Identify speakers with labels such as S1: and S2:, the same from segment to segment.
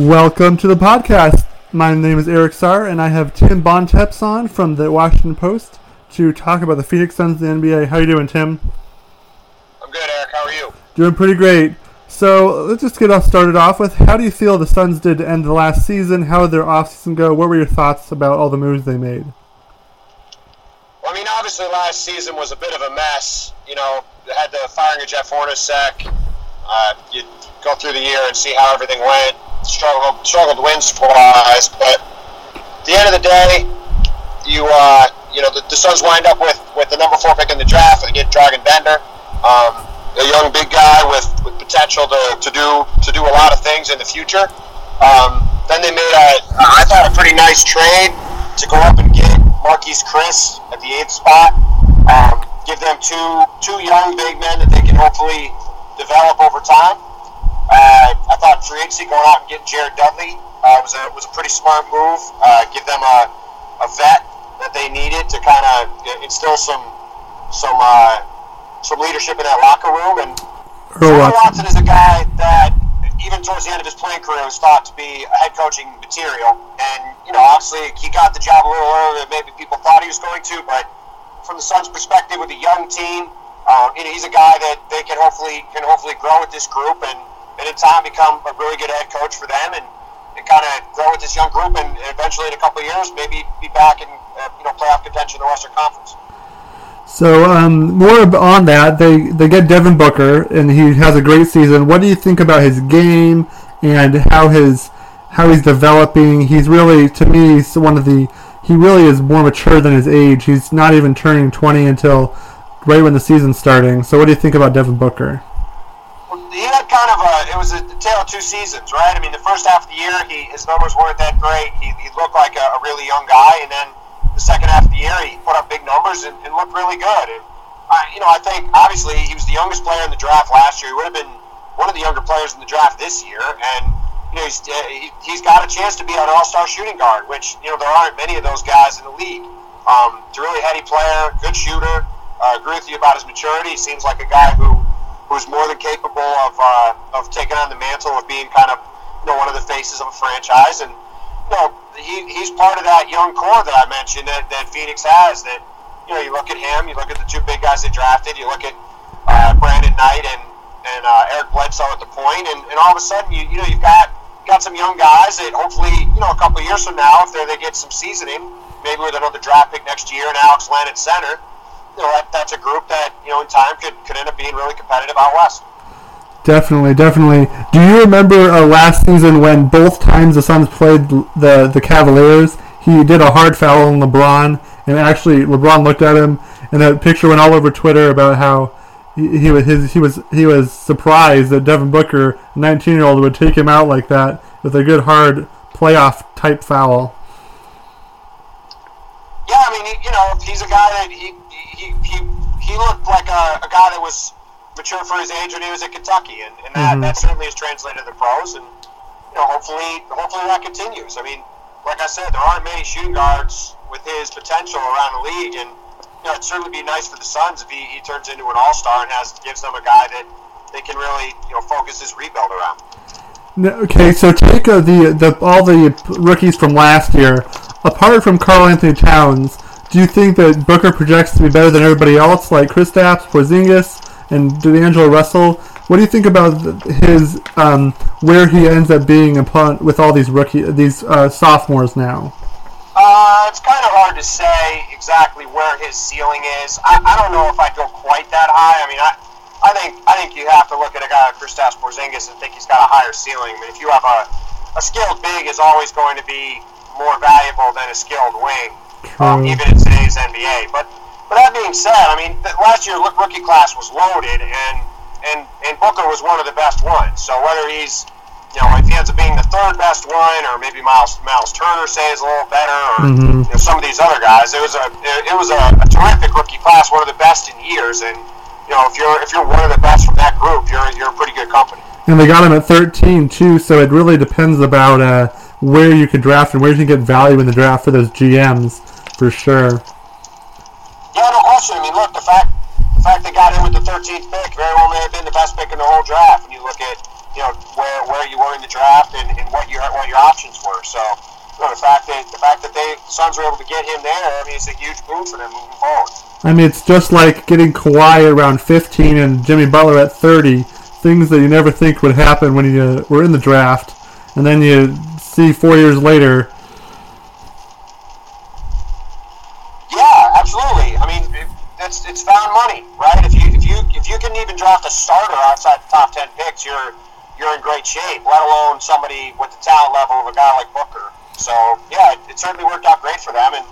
S1: Welcome to the podcast. My name is Eric Starr, and I have Tim Bontemps on from the Washington Post to talk about the Phoenix Suns in the NBA. How you doing, Tim?
S2: I'm good, Eric. How are you?
S1: Doing pretty great. So let's just get off started off with how do you feel the Suns did to end the last season? How did their offseason go? What were your thoughts about all the moves they made?
S2: Well, I mean, obviously last season was a bit of a mess. You know, they had the firing of Jeff Hornacek. Uh, you go through the year and see how everything went. Struggled, struggled wins wise, but at the end of the day, you uh, you know the, the Suns wind up with, with the number four pick in the draft. and get Dragan Bender, um, a young big guy with, with potential to, to do to do a lot of things in the future. Um, then they made a I thought a pretty nice trade to go up and get Marquese Chriss at the eighth spot. Um, give them two two young big men that they can hopefully develop over time. Uh, I thought free agency going out and getting Jared Dudley uh, was a was a pretty smart move. Uh, give them a, a vet that they needed to kind of instill some some uh, some leadership in that locker room. And
S1: Earl Watson.
S2: Watson is a guy that even towards the end of his playing career was thought to be a head coaching material. And you know, obviously he got the job a little earlier than maybe people thought he was going to, but from the Suns' perspective, with a young team, uh, you know, he's a guy that they can hopefully can hopefully grow with this group and, and in time become a really good head coach for them and, and kind of grow with this young group and eventually in a couple of years maybe be back in uh, you know playoff contention in the Western Conference.
S1: So um, more on that, they they get Devin Booker, and he has a great season. What do you think about his game and how his how he's developing? He's really, to me, he's one of the he really is more mature than his age. He's not even turning twenty until right when the season's starting. So what do you think about Devin Booker?
S2: Kind of a it was a tale of two seasons, right? I mean, the first half of the year, he his numbers weren't that great. He, he looked like a, a really young guy, and then the second half of the year, he put up big numbers and, and looked really good. And I, you know, I think obviously he was the youngest player in the draft last year. He would have been one of the younger players in the draft this year, and you know, he's uh, he, he's got a chance to be an all-star shooting guard, which you know there aren't many of those guys in the league. Um, he's a really heady player, good shooter. Uh, agree with you about his maturity. He seems like a guy who who's more than capable of uh, of taking on the mantle of being kind of you know one of the faces of a franchise, and you know he, he's part of that young core that I mentioned that, that Phoenix has. That you know you look at him, you look at the two big guys they drafted, you look at uh, Brandon Knight and and uh, Eric Bledsoe at the point, and, and all of a sudden you you know you've got got some young guys that hopefully you know a couple of years from now if they get some seasoning, maybe with another draft pick next year and Alex Len at center. You know, that, that's a group that you know in time could, could end up being really competitive out west.
S1: Definitely, definitely. Do you remember uh, last season when both times the Suns played the the Cavaliers? He did a hard foul on LeBron, and actually LeBron looked at him, and that picture went all over Twitter about how he, was his, he was he was surprised that Devin Booker, 19 year old, would take him out like that with a good hard playoff type foul.
S2: Yeah, I mean, he, you know, he's a guy that he he, he, he looked like a, a guy that was mature for his age when he was at Kentucky, and, and that,
S1: Mhm.
S2: that certainly has translated to the pros, and you know, hopefully, hopefully that continues. I mean, like I said, there aren't many shooting guards with his potential around the league, and you know, it'd certainly be nice for the Suns if he, he turns into an All Star and has gives them a guy that they can really you know focus this rebuild around.
S1: Okay, so take uh, the the all the rookies from last year. Apart from Karl-Anthony Towns, do you think that Booker projects to be better than everybody else, like Kristaps, Porzingis, and D'Angelo Russell? What do you think about his um, where he ends up being upon with all these rookie these uh, sophomores now?
S2: Uh, it's kind of hard to say exactly where his ceiling is. I, I don't know if I'd go quite that high. I mean, I, I think I think you have to look at a guy like Kristaps Porzingis and think he's got a higher ceiling. I mean, if you have a, a skilled big, is always going to be more valuable than a skilled wing, um, even in today's NBA. But but that being said, I mean, last year rookie class was loaded, and and and Booker was one of the best ones. So whether he's you know, if he ends up being the third best one, or maybe Myles Myles Turner say is a little better, or
S1: Mhm.
S2: you know, some of these other guys. It was a it, it was a, a terrific rookie class, one of the best in years. And you know, if you're if you're one of the best from that group, you're you're a pretty good company.
S1: And they got him at 13 too, so it really depends about uh, where you could draft and where you can get value in the draft for those GMs, for sure.
S2: Yeah, no question. I mean, look, the fact the fact they got him with the 13th pick very well may have been the best pick in the whole draft. When you look at you know where where you were in the draft and, and what your what your options were. So you know, the fact that the fact that they the Suns were able to get him there, I mean, it's a huge boon for them moving forward.
S1: I mean, it's just like getting Kawhi around 15 and Jimmy Butler at 30. Things that you never think would happen when you were in the draft, and then you see four years later.
S2: Yeah, absolutely. I mean, it's it's found money, right? If you if you if you can even draft a starter outside the top ten picks, you're you're in great shape. Let alone somebody with the talent level of a guy like Booker. So yeah, it, it certainly worked out great for them, and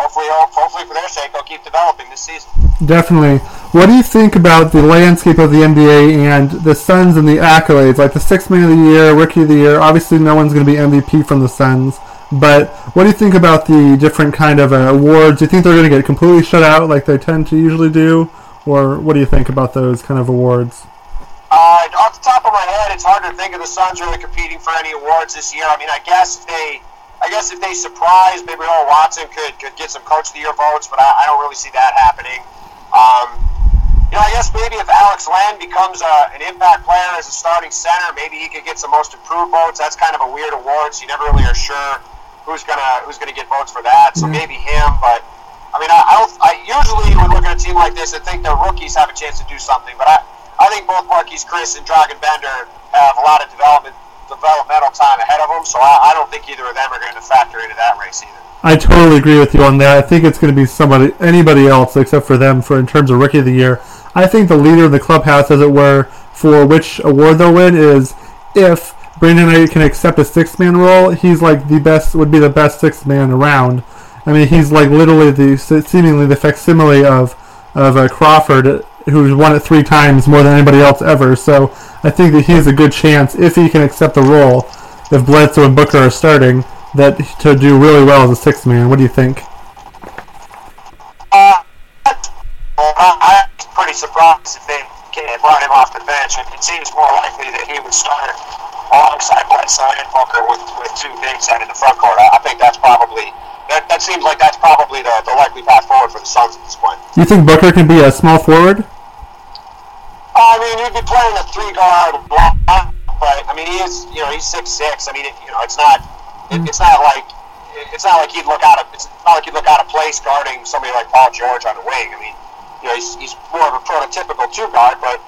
S2: hopefully, hopefully for their sake, they'll keep developing this season.
S1: Definitely. What do you think about the landscape of the NBA and the Suns and the accolades, like the Sixth Man of the Year, Rookie of the Year? Obviously, no one's going to be MVP from the Suns. But what do you think about the different kind of uh, awards? Do you think they're going to get completely shut out like they tend to usually do, or what do you think about those kind of awards?
S2: Uh, off the top of my head, it's hard to think of the Suns really competing for any awards this year. I mean, I guess if they I guess if they surprise, maybe Earl Watson could, could get some Coach of the Year votes, but I, I don't really see that happening. Um, you know, I guess maybe if Alex Len becomes a, an impact player as a starting center, maybe he could get some most improved votes. That's kind of a weird award, so you never really are sure who's gonna who's gonna get votes for that. So mm-hmm. maybe him, but I mean, I, I don't. I usually when look at a team like this, I think the rookies have a chance to do something, but I I think both Marquese Chriss and Dragan Bender have a lot of development developmental time ahead of them, so I, I don't think either of them are going to factor into that race either.
S1: I totally agree with you on that. I think it's going to be somebody, anybody else except for them for in terms of rookie of the year. I think the leader of the clubhouse, as it were, for which award they'll win is if Brandon Knight can accept a six man role. He's like the best, would be the best six man around. I mean, he's like literally the seemingly the facsimile of of uh, Crawford, who's won it three times more than anybody else ever. So I think that he has a good chance if he can accept the role. If Bledsoe and Booker are starting, that to do really well as a sixth man. What do you think?
S2: Uh, I'm pretty surprised if they can't brought him off the bench. It seems more likely that he would start alongside Bledsoe and Booker with, with two bigs out in the front court. I, I think that's probably that, that seems like that's probably the, the likely path forward for the Suns at this point.
S1: Do You think Booker can be a small forward?
S2: Uh, I mean, he'd be playing a three guard block, but I mean, he is you know he's six six. I mean, it, you know, it's not it, it's not like it's not like he'd look out of it's not like he'd look out of place guarding somebody like Paul George on the wing. I mean, you know, he's, he's more of a prototypical two guard, but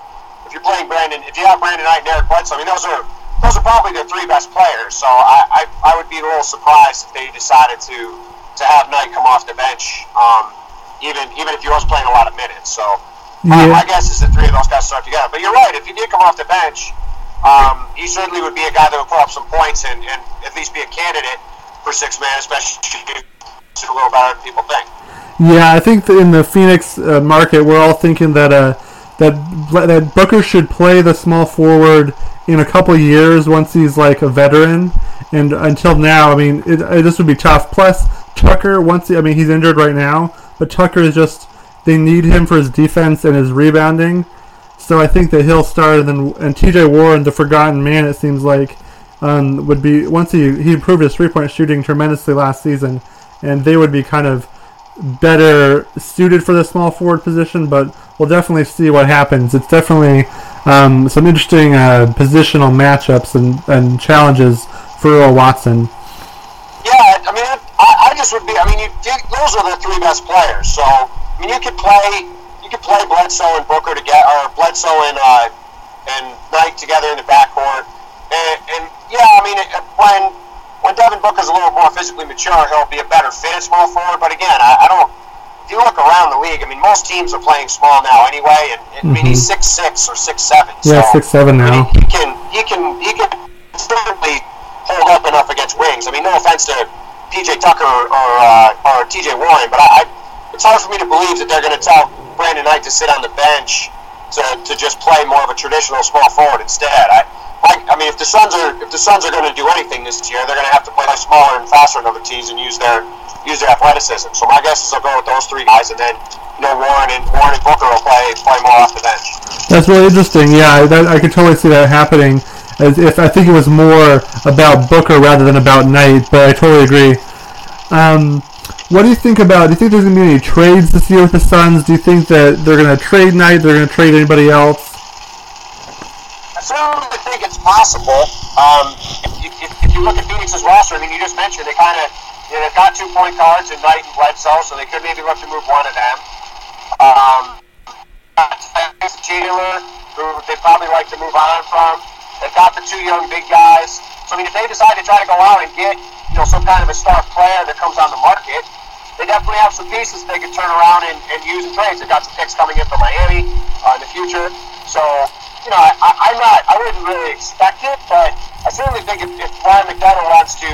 S2: if you're playing Brandon, if you have Brandon Knight and Eric Bledsoe, I mean, those are those are probably their three best players. So I, I, I would be a little surprised if they decided to to have Knight come off the bench, um, even even if he was playing a lot of minutes. So yeah. my guess is the three of those guys start together. But you're right. If he did come off the bench, um, he certainly would be a guy that would put up some points and, and at least be a candidate for six man, especially if you do a little better than people think.
S1: Yeah, I think in the Phoenix uh, market, we're all thinking that uh, that that Booker should play the small forward in a couple years once he's like a veteran. And until now, I mean, it, it, this would be tough. Plus, Tucker, once he, I mean, he's injured right now, but Tucker is just they need him for his defense and his rebounding. So I think that he'll start, and then and T.J. Warren, the forgotten man, it seems like, um, would be once he he improved his three point shooting tremendously last season, and they would be kind of better suited for the small forward position. But we'll definitely see what happens. It's definitely um, some interesting uh, positional matchups and, and challenges for Earl Watson.
S2: Yeah, I mean, I, I just would be. I mean, you, those are the three best players. So I mean, you could play you could play Bledsoe and Booker together, or Bledsoe and uh, and Knight together in the backcourt. And, and yeah, I mean, when when Devin Booker's a little more physically mature, he'll be a better fit at small forward. But again, I, I don't. If you look around the league, I mean, most teams are playing small now anyway. And, and mm-hmm. I mean, he's mm-hmm. six six or six seven.
S1: Yeah, so, six seven now. I
S2: mean, he, can he can he can certainly hold up enough against wings. I mean, no offense to PJ Tucker or or, uh, or TJ Warren, but I, I it's hard for me to believe that they're going to tell Brandon Knight to sit on the bench to, to just play more of a traditional small forward instead. I, I, I mean, if the Suns are if the Suns are going to do anything this year, they're going to have to play smaller and faster than other teams and use their use their athleticism. So my guess is they'll go with those three guys, and then you know Warren and Warren and Booker will play play more off the bench.
S1: That's really interesting. Yeah, that, I could totally see that happening. As if I think it was more about Booker rather than about Knight, but I totally agree. Um, what do you think about? Do you think there's going to be any trades this year with the Suns? Do you think that they're going to trade Knight? They're going to trade anybody else?
S2: Certainly think it's possible. Um, if, if, if you look at Phoenix's roster, I mean, you just mentioned they kind of you know, they've got two point guards in Knight and Bledsoe, so they could maybe look to move one of them. Um, who they probably like to move on from. They've got the two young big guys. So I mean, if they decide to try to go out and get you know some kind of a star player that comes on the market, they definitely have some pieces they could turn around and, and use in trades. They've got some picks coming in from Miami uh, in the future. So you know, I, I'm not, I wouldn't really expect it, but I certainly think if, if Ryan McDonough wants to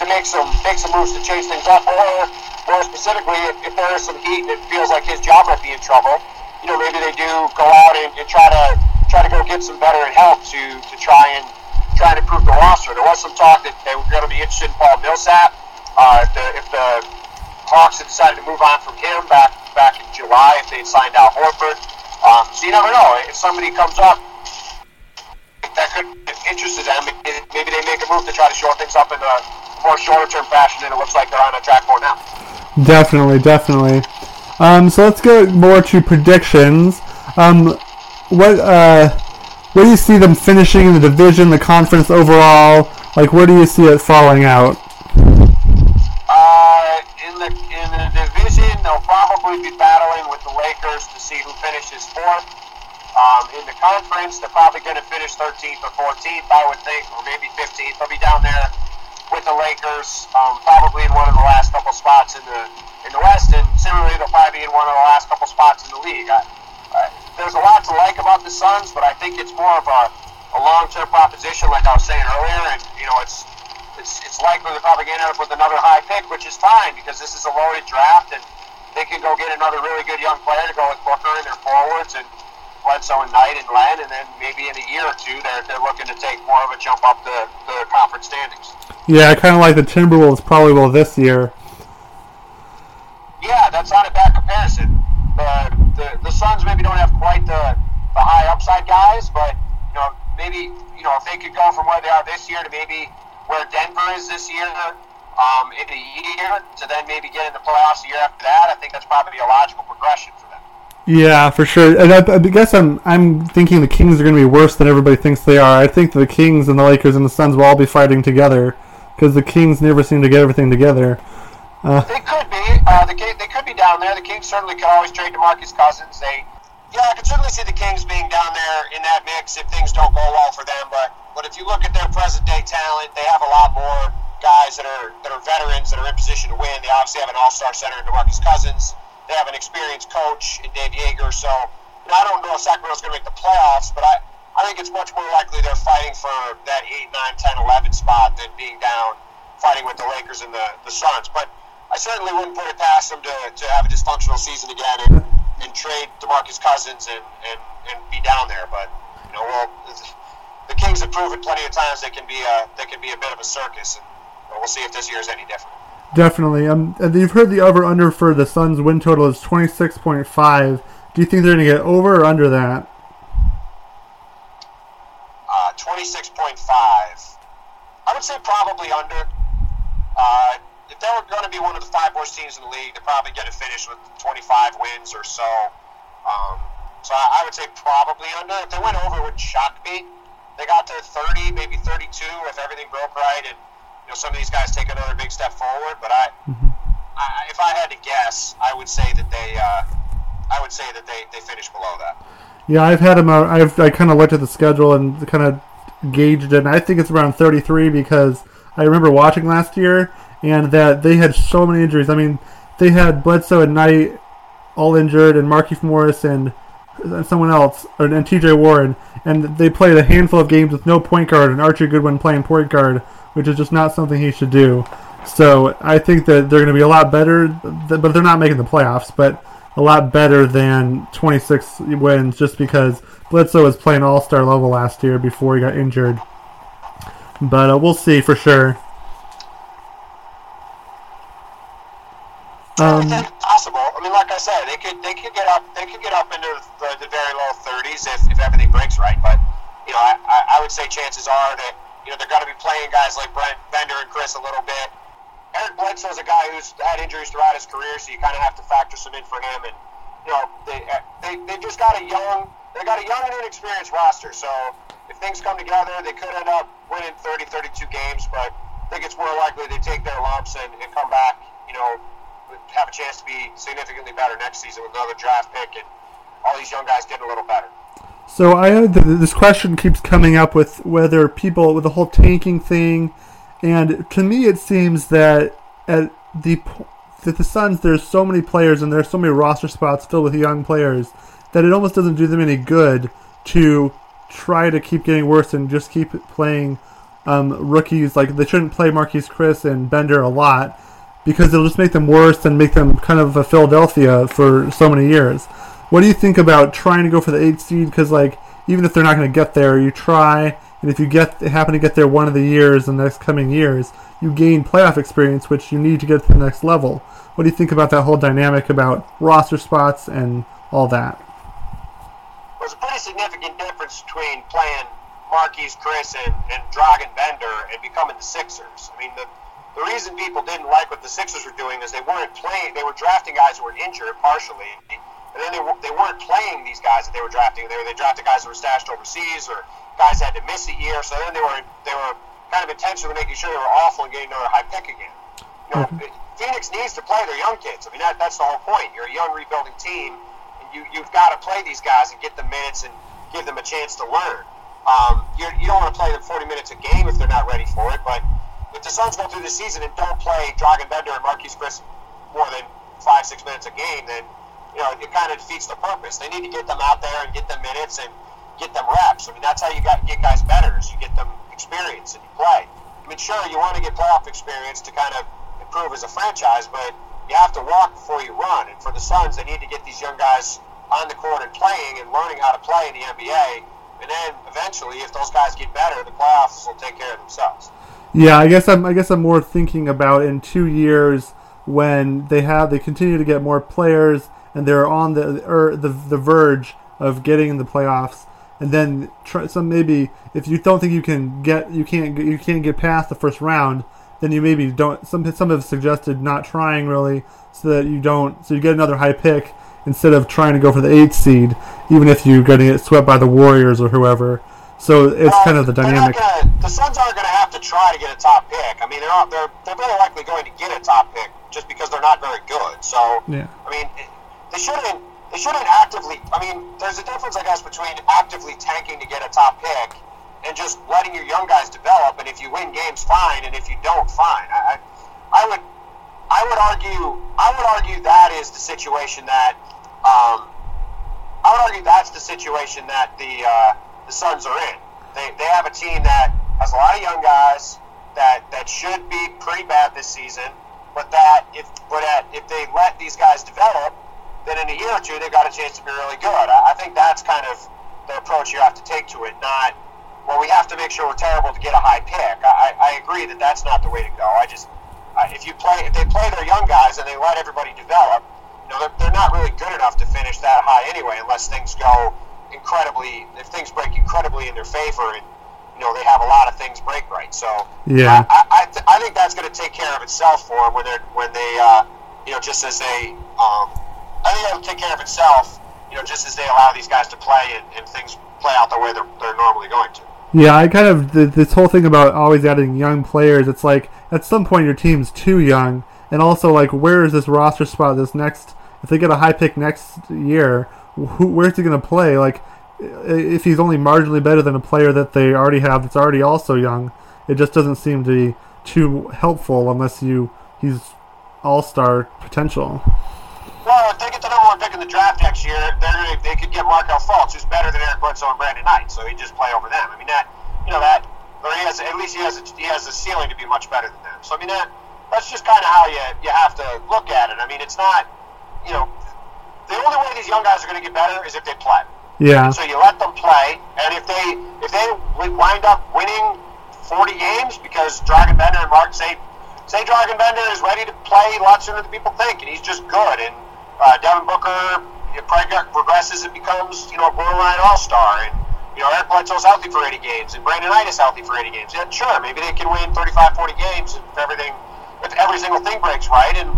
S2: to make some make some moves to change things up, or more specifically, if, if there is some heat and it feels like his job might be in trouble, you know, maybe they do go out and, and try to try to go get some veteran help to to try and try and improve the roster. There was some talk that they were going to be interested in Paul Millsap. Uh, if the, if the Hawks had decided to move on from him back back in July, if they signed Al Horford. Um, so you never know. If somebody comes up that could interest them, maybe they make a move to try to shore things up in a more shorter term fashion, and it looks like they're on a track for now.
S1: Definitely, definitely. Um, so let's go more to predictions. Um, what uh, where do you see them finishing in the division, the conference overall? Like, where do you see it falling out?
S2: Uh, in the in the probably be battling with the Lakers to see who finishes fourth. Um, in the conference, they're probably going to finish 13th or 14th, I would think, or maybe 15th. They'll be down there with the Lakers, um, probably in one of the last couple spots in the in the West, and similarly, they'll probably be in one of the last couple spots in the league. I, I, there's a lot to like about the Suns, but I think it's more of a, a long-term proposition, like I was saying earlier, and you know, it's it's it's likely they're probably going to end up with another high pick, which is fine because this is a loaded draft, and they can go get another really good young player to go with Booker and their forwards and Bledsoe and Knight and Len, and then maybe in a year or two, they're, they're looking to take more of a jump up the, the conference standings.
S1: Yeah, I kind of like the Timberwolves probably will this year.
S2: Yeah, that's not a bad comparison. The, the, the Suns maybe don't have quite the, the high upside guys, but you know maybe you know if they could go from where they are this year to maybe where Denver is this year um, in a year to then maybe get in the playoffs a year after that, I think that's probably a logical progression for them.
S1: Yeah, for sure. And I, I guess I'm I'm thinking the Kings are going to be worse than everybody thinks they are. I think the Kings and the Lakers and the Suns will all be fighting together because the Kings never seem to get everything together.
S2: Uh, they could be. Uh, the they could be down there. The Kings certainly could always trade DeMarcus Cousins. They, yeah, I could certainly see the Kings being down there in that mix if things don't go well for them. But but if you look at their present day talent, they have a lot more guys that are that are veterans that are in position to win. They obviously have an all star center in DeMarcus Cousins. They have an experienced coach in Dave Joerger. So you know, I don't know if Sacramento's going to make the playoffs, but I, I think it's much more likely they're fighting for that 8, 9, 10, 11 spot than being down fighting with the Lakers and the, the Suns. But I certainly wouldn't put it past them to, to have a dysfunctional season again and, and trade DeMarcus Cousins and, and, and be down there. But, you know, well, the Kings have proven plenty of times they can be a, they can be a bit of a circus. And we'll see if this year is any different.
S1: Definitely. Um, you've heard the over under for the Suns' win total is twenty six point five. Do you think they're going to get over or under that?
S2: Uh, twenty six point five. I would say probably under. Uh, if they were going to be one of the five worst teams in the league, they're probably going to finish with twenty five wins or so. Um, so I, I would say probably under. If they went over, it would shock me. They got to thirty, maybe thirty two, if everything broke right and know, some of these guys take another big step forward. But I, mm-hmm. I if I had to guess, I would say that they, uh, I would say that they, they finish below that.
S1: Yeah, I've had them. Uh, I've I kind of looked at the schedule and kind of gauged it. And I think it's around 33 because I remember watching last year and that they had so many injuries. I mean, they had Bledsoe and Knight all injured, and Markieff Morris and someone else, and T.J. Warren, and they played a handful of games with no point guard, and Archie Goodwin playing point guard which is just not something he should do. So I think that they're going to be a lot better, but they're not making the playoffs, but a lot better than 26 wins just because Bledsoe was playing all star level last year before he got injured. But uh, we'll see for sure.
S2: Um, possible. I mean, like I said, they could they could get up they could get up into the, the very low 30s if, if everything breaks right. But you know, I, I would say chances are that you know, they're going to be playing guys like Brent Bender and Chriss a little bit. Eric Bledsoe is a guy who's had injuries throughout his career, so you kind of have to factor some in for him. And you know, they they they just got a young they got a young and inexperienced roster, so if things come together, they could end up winning 30, 32 games, but I think it's more likely they take their lumps and, and come back, you know, have a chance to be significantly better next season with another draft pick and all these young guys getting a little better.
S1: So I know that this question keeps coming up with whether people with the whole tanking thing, and to me it seems that at the that the Suns there's so many players and there's so many roster spots filled with young players that it almost doesn't do them any good to try to keep getting worse and just keep playing um, rookies. Like they shouldn't play Marquese Chriss and Bender a lot because it'll just make them worse and make them kind of a Philadelphia for so many years. What do you think about trying to go for the eight seed? Because like even if they're not going to get there, you try, and if you get happen to get there one of the years in the next coming years, you gain playoff experience, which you need to get to the next level. What do you think about that whole dynamic about roster spots and all that?
S2: There's a pretty significant difference between playing Marquese Chriss and, and Dragan Bender and becoming the Sixers. I mean, the, the reason people didn't like what the Sixers were doing is they weren't playing, they were drafting guys who were injured partially and then they, they weren't playing these guys that they were drafting. They, were, they drafted guys that were stashed overseas or guys that had to miss a year. So then they were they were kind of intentionally making sure they were awful and getting another high pick again. You know, mm-hmm. Phoenix needs to play their young kids. I mean, that, that's the whole point. You're a young rebuilding team, and you you've got to play these guys and get them minutes and give them a chance to learn. Um, you, you don't want to play them 40 minutes a game if they're not ready for it. But if the Suns go through the season and don't play Dragan Bender and Marquese Chriss more than five six minutes a game, then you know, it kind of defeats the purpose. They need to get them out there and get them minutes and get them reps. I mean, that's how you got get guys better is you get them experience and you play. I mean, sure, you want to get playoff experience to kind of improve as a franchise, but you have to walk before you run. And for the Suns, they need to get these young guys on the court and playing and learning how to play in the NBA. And then eventually, if those guys get better, the playoffs will take care of themselves.
S1: Yeah, I guess I'm. I guess I'm more thinking about in two years when they have they continue to get more players and they're on the or er, the the verge of getting in the playoffs. And then try, some maybe if you don't think you can get you can't you can't get past the first round, then you maybe don't. Some some have suggested not trying really, so that you don't so you get another high pick instead of trying to go for the eighth seed, even if you're going to get swept by the Warriors or whoever. So it's kind of the dynamic.
S2: Gonna, the Suns aren't going to have to try to get a top pick. I mean, they're, they're they're very likely going to get a top pick just because they're not very good. So
S1: yeah.
S2: I mean, they shouldn't they shouldn't actively. I mean, there's a difference, I guess, between actively tanking to get a top pick and just letting your young guys develop. And if you win games, fine. And if you don't, fine. I, I would, I would argue, I would argue that is the situation that, um, I would argue that's the situation that the uh, the Suns are in. They, they have a team that has a lot of young guys that that should be pretty bad this season, but that if but at, if they let these guys develop then in a year or two they've got a chance to be really good. I, I think that's kind of the approach you have to take to it. Not well, we have to make sure we're terrible to get a high pick. I, I agree that that's not the way to go. I just if you play if they play their young guys and they let everybody develop, you know they're, they're not really good enough to finish that high anyway, unless things go incredibly if things break incredibly in their favor and you know they have a lot of things break right. So
S1: yeah,
S2: I I, th- I think that's going to take care of itself for them when they when they uh, you know just as they um, I think it'll take care of itself, you know, just as they allow these guys to play and, and things play out the way they're, they're normally going to.
S1: Yeah, I kind of this whole thing about always adding young players. It's like at some point your team's too young, and also like where is this roster spot this next? If they get a high pick next year, who, where's he going to play? Like if he's only marginally better than a player that they already have that's already also young, it just doesn't seem to be too helpful unless you he's all star potential.
S2: Well, if they the number one pick in the draft next year, they're gonna, they could get Markelle Fultz, who's better than Eric Bledsoe and Brandon Knight, so he'd just play over them. I mean that, you know that, or he has at least he has a, he has a ceiling to be much better than them. So I mean that that's just kind of how you you have to look at it. I mean it's not, you know, the only way these young guys are going to get better is if they play.
S1: Yeah.
S2: So you let them play, and if they if they wind up winning 40 games because Dragan Bender and Mark say say Dragan Bender is ready to play a lot sooner than people think, and he's just good and uh, Devin Booker progresses and becomes, you know, a borderline all-star, and you know, Eric Bledsoe's healthy for 80 games, and Brandon Knight is healthy for 80 games. Yeah, sure, maybe they can win 35, 40 games if everything, if every single thing breaks right, and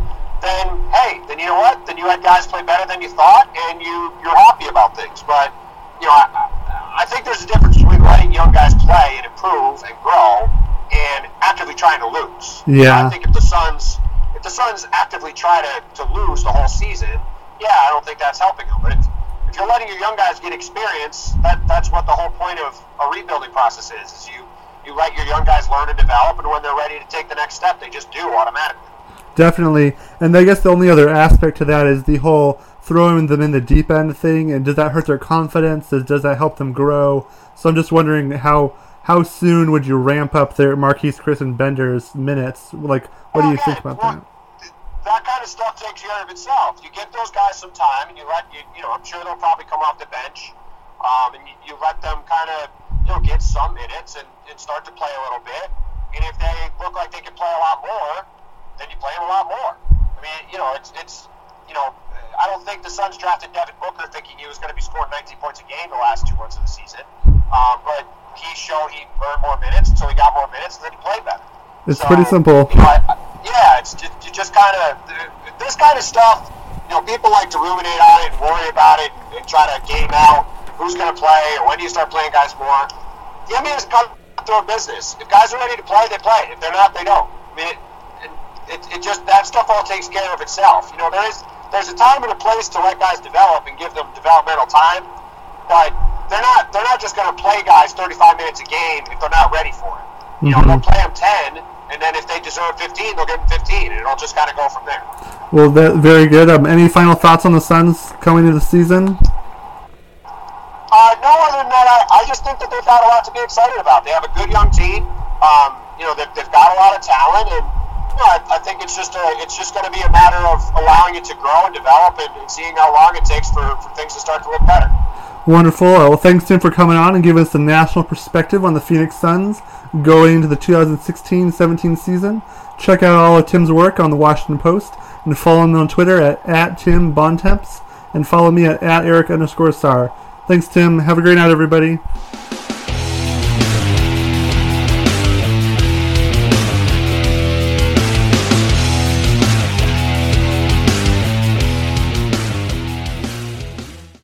S2: then hey, then you know what? Then you had guys play better than you thought, and you you're happy about things. But you know, I, I think there's a difference between letting young guys play and improve and grow, and actively trying to lose.
S1: Yeah.
S2: I think if the Suns, if the Suns actively try to, to lose the whole season, yeah, I don't think that's helping them. But if, if you're letting your young guys get experience, that that's what the whole point of a rebuilding process is. Is you you let your young guys learn and develop, and when they're ready to take the next step, they just do automatically.
S1: Definitely. And I guess the only other aspect to that is the whole throwing them in the deep end thing. And does that hurt their confidence? Does, does that help them grow? So I'm just wondering how how soon would you ramp up their Marquese Chriss and Bender's minutes? Like, what do oh, you think about that?
S2: That kind of stuff takes care of itself. You give those guys some time, and you let you you know I'm sure they'll probably come off the bench, um, and you, you let them kind of you know get some minutes and, and start to play a little bit. And if they look like they can play a lot more, then you play them a lot more. I mean, you know, it's it's you know, I don't think the Suns drafted Devin Booker thinking he was going to be scoring 19 points a game the last two months of the season. Um, but he showed he earned more minutes, so he got more minutes, and then he played better.
S1: It's
S2: so,
S1: pretty simple.
S2: You know, I, I, yeah, it's just, you just kind of this kind of stuff. You know, people like to ruminate on it and worry about it and, try to game out who's going to play or when do you start playing guys more. The NBA is a cutthroat business. If guys are ready to play, they play. If they're not, they don't. I mean, it, it, it just that stuff all takes care of itself. You know, there is there's a time and a place to let guys develop and give them developmental time, but they're not they're not just going to play guys 35 minutes a game if they're not ready for it. You know,
S1: Mhm.
S2: they'll play them 10, and then if they deserve 15, they'll give them 15, and it'll just kind of go from there.
S1: Well, that, very good. Um, any final thoughts on the Suns coming into the season?
S2: Uh, no other than that, I, I just think that they've got a lot to be excited about. They have a good young team. Um, you know, they've, they've got a lot of talent, and you know, I, I think it's just a, it's just going to be a matter of allowing it to grow and develop, and, and seeing how long it takes for, for things to start to look better.
S1: Wonderful. Well, thanks, Tim, for coming on and giving us the national perspective on the Phoenix Suns going into the 2016-17 season. Check out all of Tim's work on the Washington Post and follow him on Twitter at, at Tim Bontemps and follow me at, at Eric underscore star. Thanks, Tim. Have a great night, everybody.